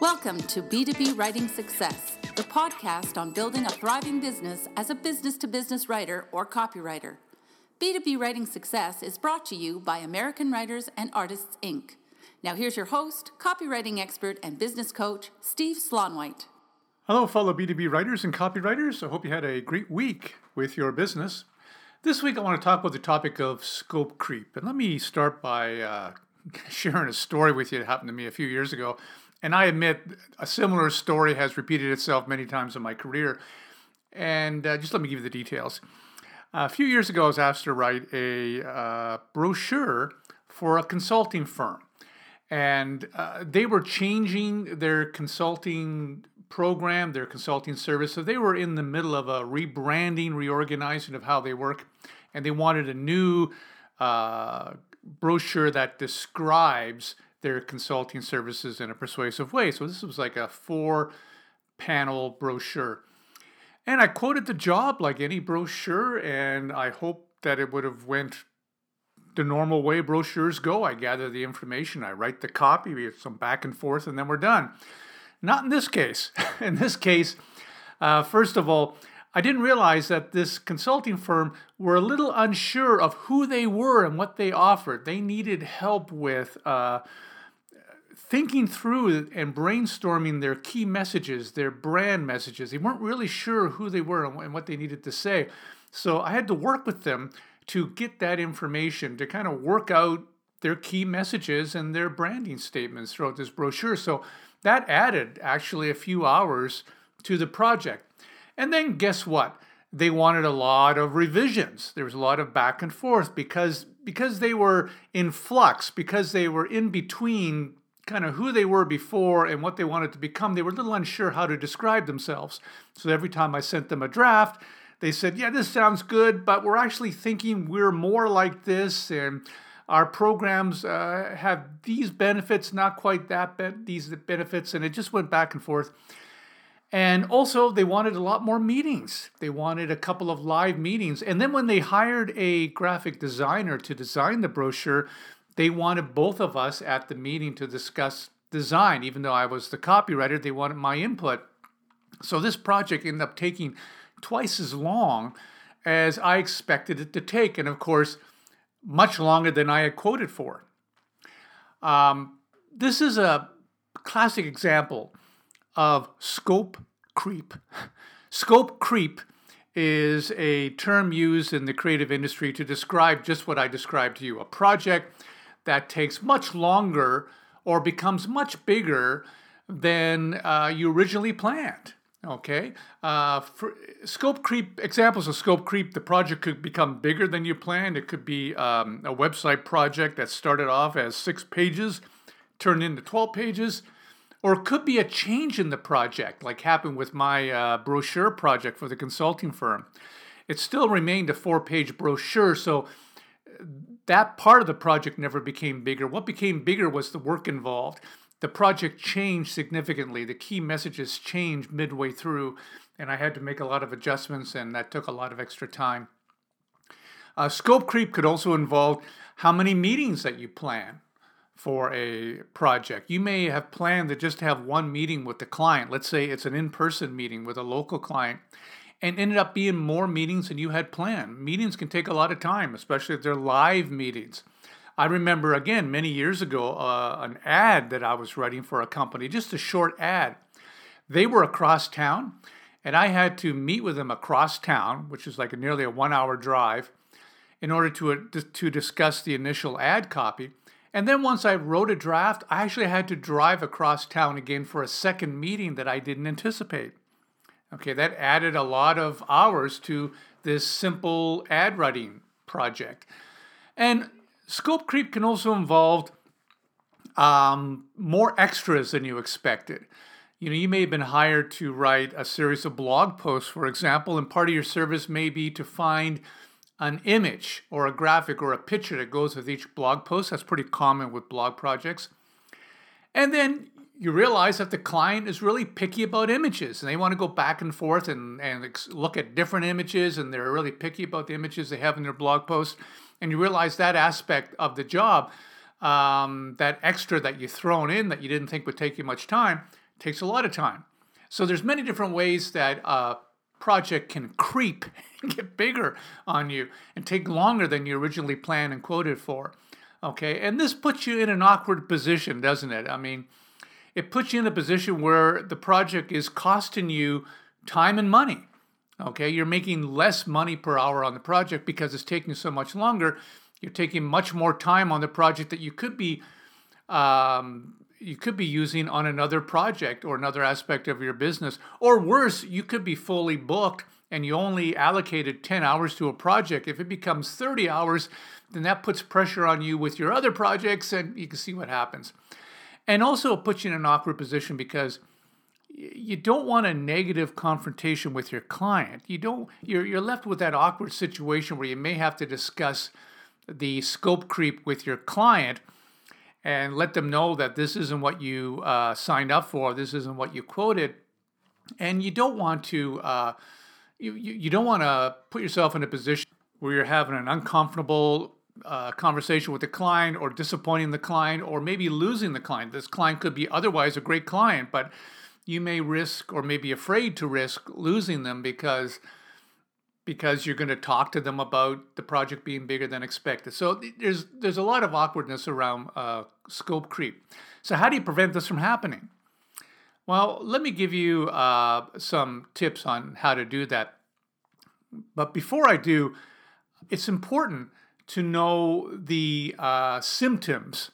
Welcome to B2B Writing Success, the podcast on building a thriving business as a business to business writer or copywriter. B2B Writing Success is brought to you by American Writers and Artists, Inc. Now, here's your host, copywriting expert, and business coach, Steve Slaunwhite. Hello, fellow B2B writers and copywriters. I hope you had a great week with your business. This week, I want to talk about the topic of scope creep. And let me start by uh, sharing a story with you that happened to me a few years ago. And I admit a similar story has repeated itself many times in my career. And uh, just let me give you the details. A few years ago, I was asked to write a uh, brochure for a consulting firm. And uh, they were changing their consulting program, their consulting service. So they were in the middle of a rebranding, reorganizing of how they work. And they wanted a new uh, brochure that describes their consulting services in a persuasive way. So this was like a four panel brochure. And I quoted the job like any brochure, and I hope that it would have went the normal way brochures go. I gather the information, I write the copy, we have some back and forth, and then we're done. Not in this case. in this case, uh, first of all, I didn't realize that this consulting firm were a little unsure of who they were and what they offered. They needed help with uh, thinking through and brainstorming their key messages, their brand messages. They weren't really sure who they were and what they needed to say. So I had to work with them to get that information, to kind of work out their key messages and their branding statements throughout this brochure. So that added actually a few hours to the project. And then guess what? They wanted a lot of revisions. There was a lot of back and forth because because they were in flux, because they were in between kind of who they were before and what they wanted to become, they were a little unsure how to describe themselves. So every time I sent them a draft, they said, Yeah, this sounds good, but we're actually thinking we're more like this, and our programs uh, have these benefits, not quite that, be- these benefits. And it just went back and forth. And also, they wanted a lot more meetings. They wanted a couple of live meetings. And then, when they hired a graphic designer to design the brochure, they wanted both of us at the meeting to discuss design. Even though I was the copywriter, they wanted my input. So this project ended up taking twice as long as I expected it to take. And of course, much longer than I had quoted for. Um, this is a classic example of scope creep. Scope creep is a term used in the creative industry to describe just what I described to you a project that takes much longer or becomes much bigger than uh, you originally planned. Okay, uh, scope creep examples of scope creep, the project could become bigger than you planned. It could be um, a website project that started off as six pages, turned into 12 pages, or it could be a change in the project, like happened with my uh, brochure project for the consulting firm. It still remained a four page brochure, so that part of the project never became bigger. What became bigger was the work involved. The project changed significantly. The key messages changed midway through, and I had to make a lot of adjustments, and that took a lot of extra time. Uh, scope creep could also involve how many meetings that you plan for a project. You may have planned to just have one meeting with the client. Let's say it's an in person meeting with a local client, and ended up being more meetings than you had planned. Meetings can take a lot of time, especially if they're live meetings. I remember again many years ago uh, an ad that I was writing for a company, just a short ad. They were across town, and I had to meet with them across town, which is like a nearly a one-hour drive, in order to uh, to discuss the initial ad copy. And then once I wrote a draft, I actually had to drive across town again for a second meeting that I didn't anticipate. Okay, that added a lot of hours to this simple ad writing project. And scope creep can also involve um, more extras than you expected. You know, you may have been hired to write a series of blog posts, for example, and part of your service may be to find an image or a graphic or a picture that goes with each blog post. That's pretty common with blog projects. And then you realize that the client is really picky about images and they want to go back and forth and, and look at different images and they're really picky about the images they have in their blog post. And you realize that aspect of the job, um, that extra that you've thrown in that you didn't think would take you much time, takes a lot of time. So there's many different ways that a project can creep and get bigger on you and take longer than you originally planned and quoted for. Okay, and this puts you in an awkward position, doesn't it? I mean, it puts you in a position where the project is costing you time and money. Okay, you're making less money per hour on the project because it's taking so much longer. You're taking much more time on the project that you could be um, you could be using on another project or another aspect of your business. Or worse, you could be fully booked and you only allocated 10 hours to a project. If it becomes 30 hours, then that puts pressure on you with your other projects and you can see what happens. And also it puts you in an awkward position because you don't want a negative confrontation with your client. You don't you're you're left with that awkward situation where you may have to discuss the scope creep with your client and let them know that this isn't what you uh, signed up for, this isn't what you quoted, and you don't want to uh, you, you, you don't want to put yourself in a position where you're having an uncomfortable uh, conversation with the client or disappointing the client or maybe losing the client. This client could be otherwise a great client, but you may risk or may be afraid to risk losing them because because you're going to talk to them about the project being bigger than expected. So there's there's a lot of awkwardness around uh, scope creep. So how do you prevent this from happening? Well, let me give you uh, some tips on how to do that. But before I do, it's important to know the uh, symptoms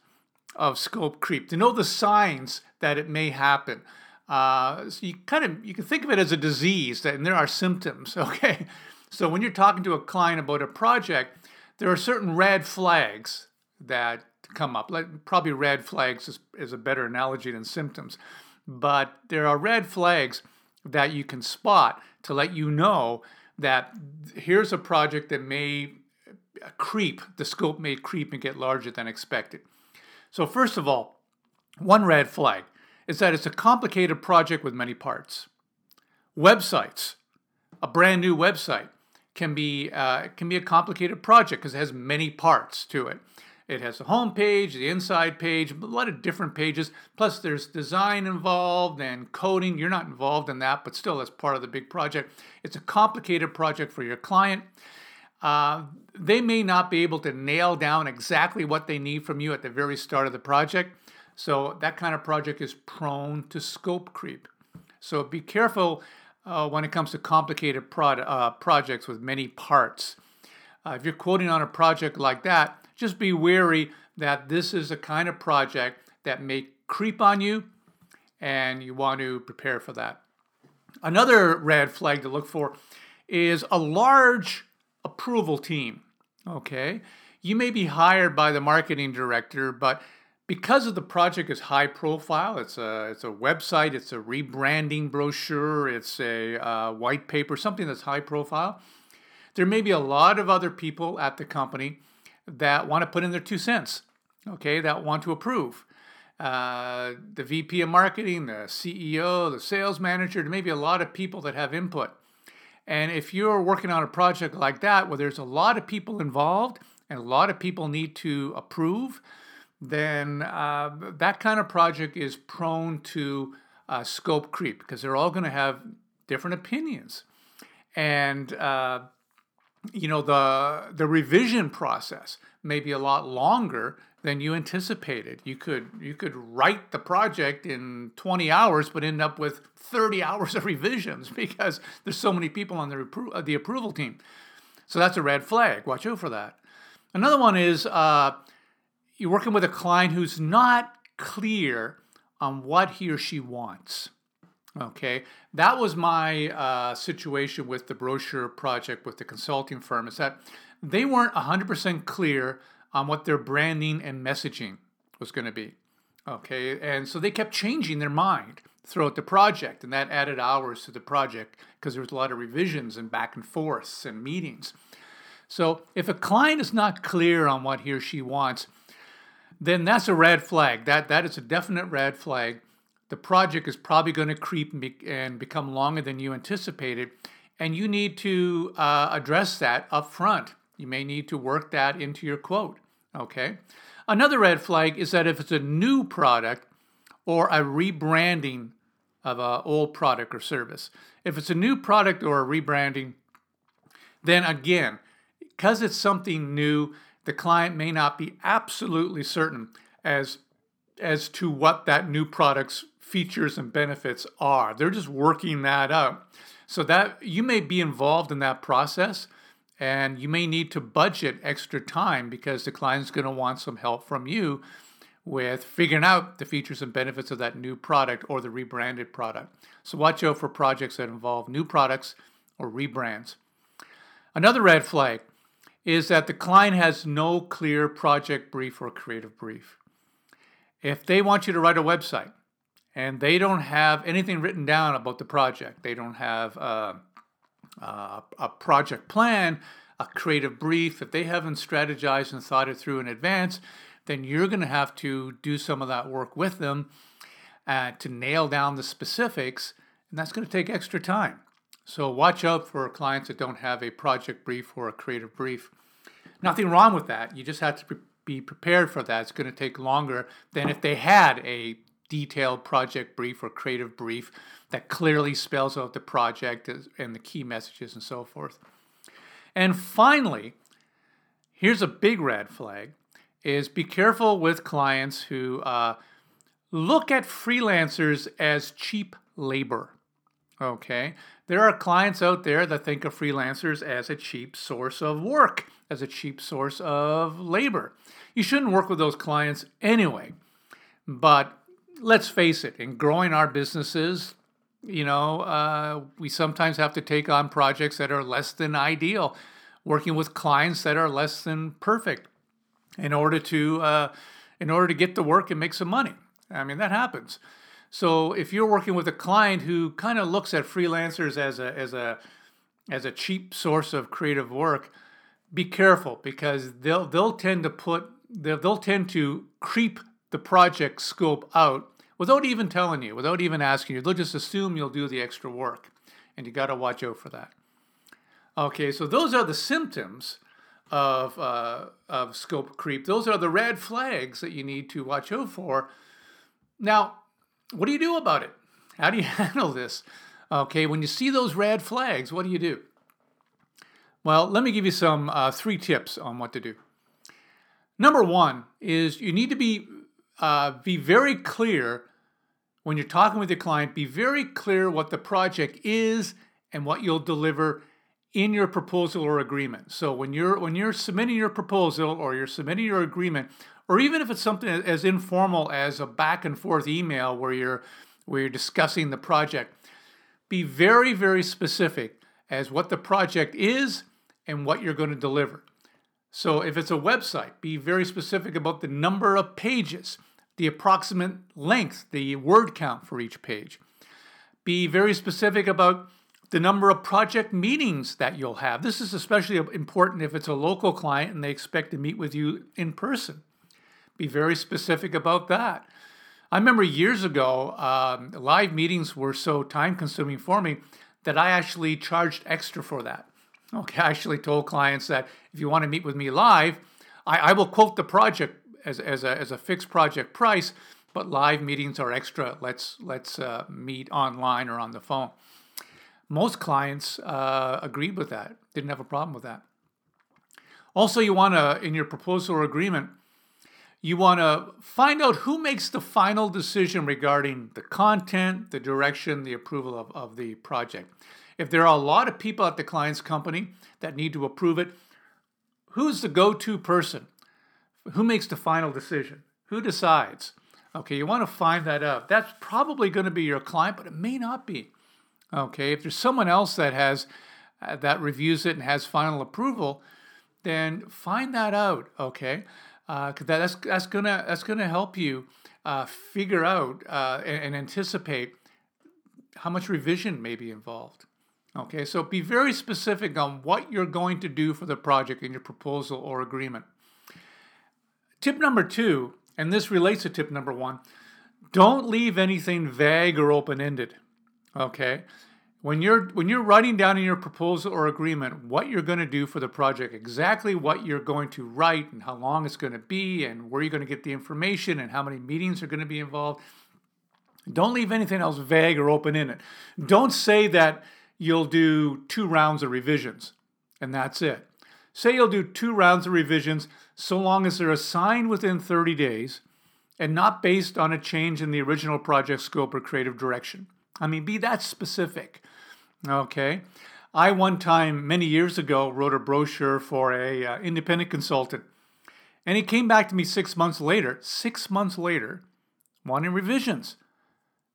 of scope creep, to know the signs that it may happen. Uh, so you kind of you can think of it as a disease, that, and there are symptoms. Okay, so when you're talking to a client about a project, there are certain red flags that come up. Like, probably red flags is, is a better analogy than symptoms, but there are red flags that you can spot to let you know that here's a project that may creep, the scope may creep and get larger than expected. So, first of all, one red flag is that it's a complicated project with many parts. Websites, a brand new website, can be uh, can be a complicated project because it has many parts to it. It has the home page, the inside page, a lot of different pages. Plus, there's design involved and coding. You're not involved in that, but still, as part of the big project. It's a complicated project for your client. Uh, they may not be able to nail down exactly what they need from you at the very start of the project. So, that kind of project is prone to scope creep. So, be careful uh, when it comes to complicated prod, uh, projects with many parts. Uh, if you're quoting on a project like that, just be wary that this is a kind of project that may creep on you and you want to prepare for that. Another red flag to look for is a large approval team. Okay, you may be hired by the marketing director, but because of the project is high profile, it's a it's a website, it's a rebranding brochure, it's a uh, white paper, something that's high profile. There may be a lot of other people at the company that want to put in their two cents, okay, that want to approve. Uh, the VP of marketing, the CEO, the sales manager, there may be a lot of people that have input. And if you're working on a project like that where there's a lot of people involved and a lot of people need to approve, then uh, that kind of project is prone to uh, scope creep because they're all going to have different opinions. And uh, you know the the revision process may be a lot longer than you anticipated. You could you could write the project in 20 hours, but end up with 30 hours of revisions because there's so many people on the repro- uh, the approval team. So that's a red flag. Watch out for that. Another one is uh, you're working with a client who's not clear on what he or she wants. Okay, that was my uh, situation with the brochure project with the consulting firm. Is that they weren't 100% clear on what their branding and messaging was going to be. Okay, and so they kept changing their mind throughout the project, and that added hours to the project because there was a lot of revisions and back and forths and meetings. So if a client is not clear on what he or she wants, then that's a red flag. That that is a definite red flag. The project is probably going to creep and, be, and become longer than you anticipated, and you need to uh, address that up front. You may need to work that into your quote. Okay. Another red flag is that if it's a new product or a rebranding of an old product or service. If it's a new product or a rebranding, then again, because it's something new, the client may not be absolutely certain as as to what that new product's features and benefits are. They're just working that out. So that you may be involved in that process and you may need to budget extra time because the client's going to want some help from you with figuring out the features and benefits of that new product or the rebranded product. So watch out for projects that involve new products or rebrands. Another red flag is that the client has no clear project brief or creative brief. If they want you to write a website and they don't have anything written down about the project, they don't have uh, uh, a project plan, a creative brief, if they haven't strategized and thought it through in advance, then you're going to have to do some of that work with them uh, to nail down the specifics, and that's going to take extra time. So watch out for clients that don't have a project brief or a creative brief. Nothing wrong with that. You just have to be prepared for that. It's going to take longer than if they had a detailed project brief or creative brief that clearly spells out the project and the key messages and so forth. And finally, here's a big red flag is be careful with clients who uh, look at freelancers as cheap labor. Okay, there are clients out there that think of freelancers as a cheap source of work, as a cheap source of labor. You shouldn't work with those clients anyway. But let's face it, in growing our businesses, you know, uh, we sometimes have to take on projects that are less than ideal, working with clients that are less than perfect in order to uh, in order to get the work and make some money. I mean that happens. So if you're working with a client who kind of looks at freelancers as a as a as a cheap source of creative work, be careful because they'll they'll tend to put they'll, they'll tend to creep the project scope out without even telling you, without even asking you. They'll just assume you'll do the extra work, and you got to watch out for that. Okay, so those are the symptoms of, uh, of scope creep. Those are the red flags that you need to watch out for. Now, what do you do about it? How do you handle this? Okay, when you see those red flags, what do you do? Well, let me give you some uh, three tips on what to do. Number one is you need to be uh, be very clear when you're talking with your client. Be very clear what the project is and what you'll deliver in your proposal or agreement. So when you're when you're submitting your proposal or you're submitting your agreement, or even if it's something as informal as a back and forth email where you're where you're discussing the project, be very very specific as what the project is and what you're going to deliver. So if it's a website, be very specific about the number of pages, the approximate length, the word count for each page. Be very specific about the number of project meetings that you'll have. This is especially important if it's a local client and they expect to meet with you in person. Be very specific about that. I remember years ago, um, live meetings were so time consuming for me that I actually charged extra for that. Okay, I actually told clients that if you want to meet with me live, I, I will quote the project as, as, a, as a fixed project price, but live meetings are extra. Let's, let's uh, meet online or on the phone. Most clients uh, agreed with that, didn't have a problem with that. Also, you want to, in your proposal or agreement, you want to find out who makes the final decision regarding the content, the direction, the approval of, of the project. If there are a lot of people at the client's company that need to approve it, who's the go to person? Who makes the final decision? Who decides? Okay, you want to find that out. That's probably going to be your client, but it may not be. Okay, if there's someone else that has uh, that reviews it and has final approval, then find that out. Okay, uh, that's that's gonna that's gonna help you uh, figure out uh, and, and anticipate how much revision may be involved. Okay, so be very specific on what you're going to do for the project in your proposal or agreement. Tip number two, and this relates to tip number one, don't leave anything vague or open ended. Okay. When you're when you're writing down in your proposal or agreement what you're going to do for the project, exactly what you're going to write and how long it's going to be and where you're going to get the information and how many meetings are going to be involved, Don't leave anything else vague or open it. Don't say that you'll do two rounds of revisions and that's it. Say you'll do two rounds of revisions so long as they're assigned within 30 days and not based on a change in the original project scope or creative direction. I mean, be that specific. Okay. I one time many years ago wrote a brochure for a uh, independent consultant, and he came back to me six months later. Six months later, wanting revisions.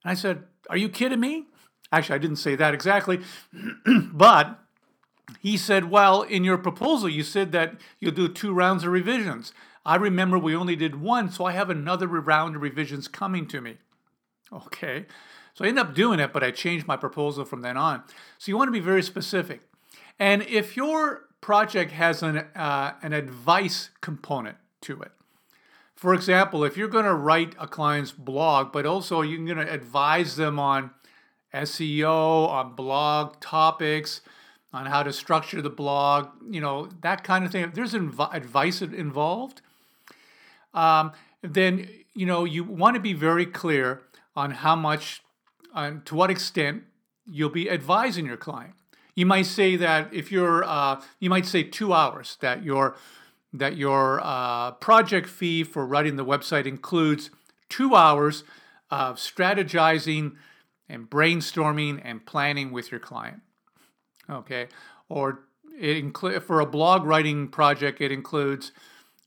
And I said, "Are you kidding me?" Actually, I didn't say that exactly, but he said, Well, in your proposal, you said that you'll do two rounds of revisions. I remember we only did one, so I have another round of revisions coming to me. Okay. So I ended up doing it, but I changed my proposal from then on. So you want to be very specific. And if your project has an, uh, an advice component to it, for example, if you're going to write a client's blog, but also you're going to advise them on SEO, on blog topics, on how to structure the blog, you know, that kind of thing. There's inv- advice involved, um, then, you know, you want to be very clear on how much, on to what extent you'll be advising your client. You might say that if you're, uh, you might say two hours that your that your uh, project fee for writing the website includes two hours of strategizing and brainstorming and planning with your client. Okay, or it include for a blog writing project, it includes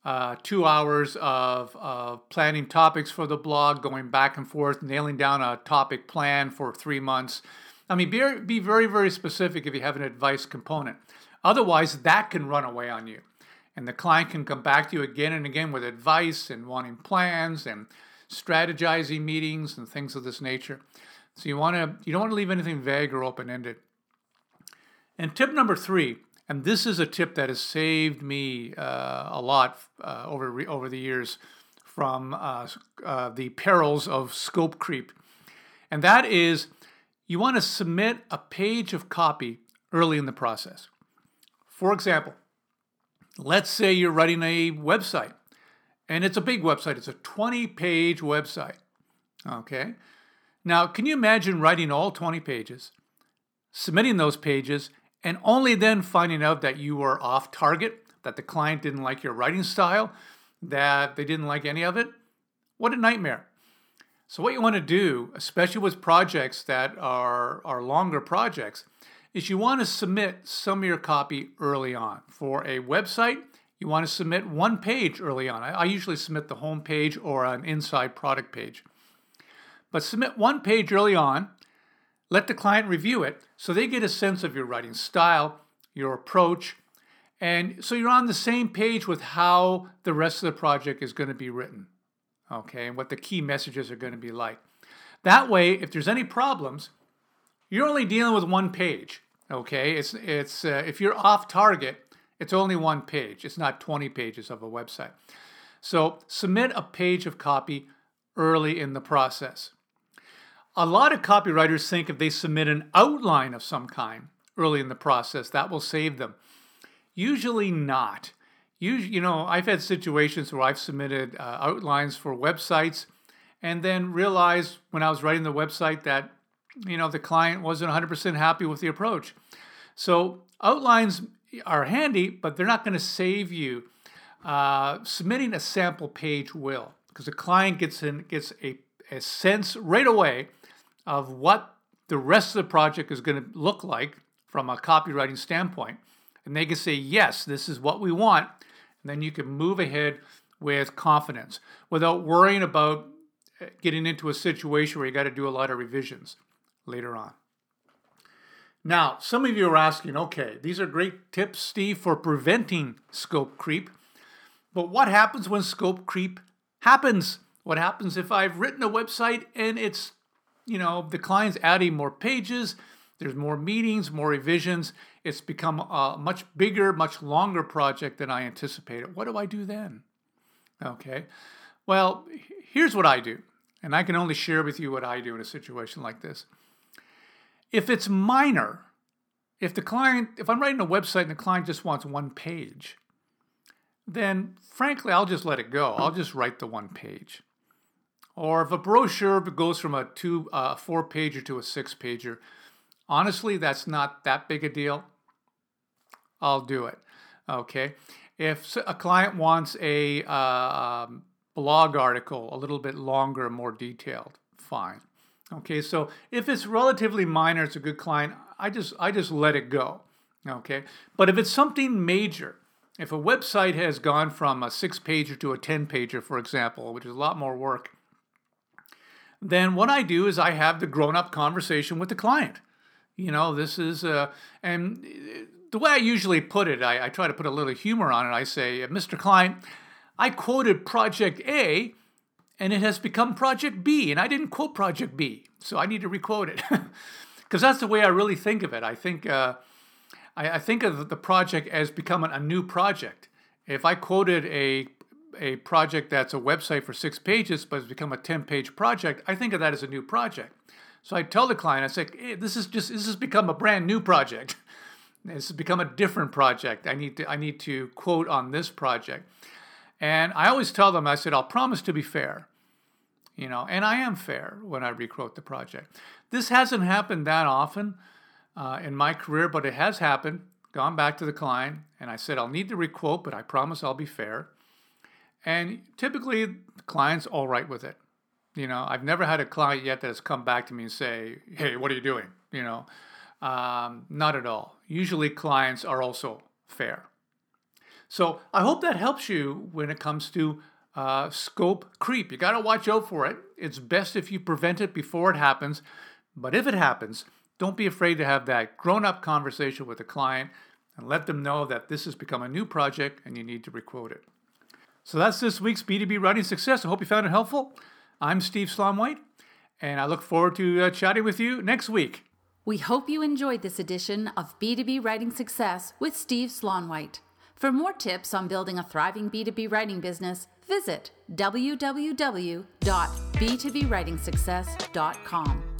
uh, two hours of, of planning topics for the blog, going back and forth, nailing down a topic plan for three months. I mean, be, be very, very specific if you have an advice component. Otherwise, that can run away on you. And the client can come back to you again and again with advice and wanting plans and strategizing meetings and things of this nature. So you want to you don't want to leave anything vague or open ended. And tip number three, and this is a tip that has saved me uh, a lot uh, over over the years from uh, uh, the perils of scope creep, and that is you want to submit a page of copy early in the process. For example, let's say you're writing a website, and it's a big website. It's a 20-page website. Okay. Now, can you imagine writing all 20 pages, submitting those pages, and only then finding out that you were off target, that the client didn't like your writing style, that they didn't like any of it. What a nightmare. So, what you want to do, especially with projects that are, are longer projects, is you want to submit some of your copy early on. For a website, you want to submit one page early on. I, I usually submit the home page or an inside product page. But submit one page early on let the client review it so they get a sense of your writing style, your approach, and so you're on the same page with how the rest of the project is going to be written, okay, and what the key messages are going to be like. That way, if there's any problems, you're only dealing with one page, okay? It's it's uh, if you're off target, it's only one page. It's not 20 pages of a website. So submit a page of copy early in the process. A lot of copywriters think if they submit an outline of some kind early in the process, that will save them. Usually not. Usually, you know, I've had situations where I've submitted uh, outlines for websites and then realized when I was writing the website that, you know, the client wasn't 100% happy with the approach. So outlines are handy, but they're not going to save you. Uh, submitting a sample page will, because the client gets in gets a, a sense right away of what the rest of the project is going to look like from a copywriting standpoint. And they can say, yes, this is what we want. And then you can move ahead with confidence without worrying about eh, getting into a situation where you got to do a lot of revisions later on. Now, some of you are asking, okay, these are great tips, Steve, for preventing scope creep. But what happens when scope creep happens? What happens if I've written a website and it's you know, the client's adding more pages, there's more meetings, more revisions. It's become a much bigger, much longer project than I anticipated. What do I do then? Okay. Well, here's what I do. And I can only share with you what I do in a situation like this. If it's minor, if the client, if I'm writing a website and the client just wants one page, then frankly, I'll just let it go. I'll just write the one page. Or if a brochure goes from a two, uh, four pager to a six pager, honestly, that's not that big a deal. I'll do it. Okay. If a client wants a uh, blog article a little bit longer, more detailed, fine. Okay, so if it's relatively minor, it's a good client. I just I just let it go. Okay, but if it's something major, if a website has gone from a six pager to a 10 pager, for example, which is a lot more work, then what I do is I have the grown up conversation with the client. You know, this is, uh, and the way I usually put it, I, I try to put a little humor on it. I say, Mr. Client, I quoted Project A and it has become Project B, and I didn't quote Project B, so I need to requote it. Because that's the way I really think of it. I think, uh, I, I, think of the project as becoming a new project. If I quoted a a project that's a website for six pages, but it's become a 10 page project, I think of that as a new project. So I tell the client, I say, hey, this is just this has become a brand new project. This has become a different project. I need to I need to quote on this project. And I always tell them, I said, I'll promise to be fair. You know, and I am fair when I requote the project. This hasn't happened that often uh, in my career, but it has happened. Gone back to the client and I said, I'll need to requote, but I promise I'll be fair. And typically, client's all right with it. You know, I've never had a client yet that has come back to me and say, "Hey, what are you doing?" You know, um, not at all. Usually, clients are also fair. So I hope that helps you when it comes to uh, scope creep. You got to watch out for it. It's best if you prevent it before it happens. But if it happens, don't be afraid to have that grown up conversation with the client and let them know that this has become a new project and you need to requote it. So that's this week's B2B Writing Success. I hope you found it helpful. I'm Steve Slaunwhite, and I look forward to uh, chatting with you next week. We hope you enjoyed this edition of B2B Writing Success with Steve Slaunwhite. For more tips on building a thriving B2B writing business, visit www.b2bwritingsuccess.com.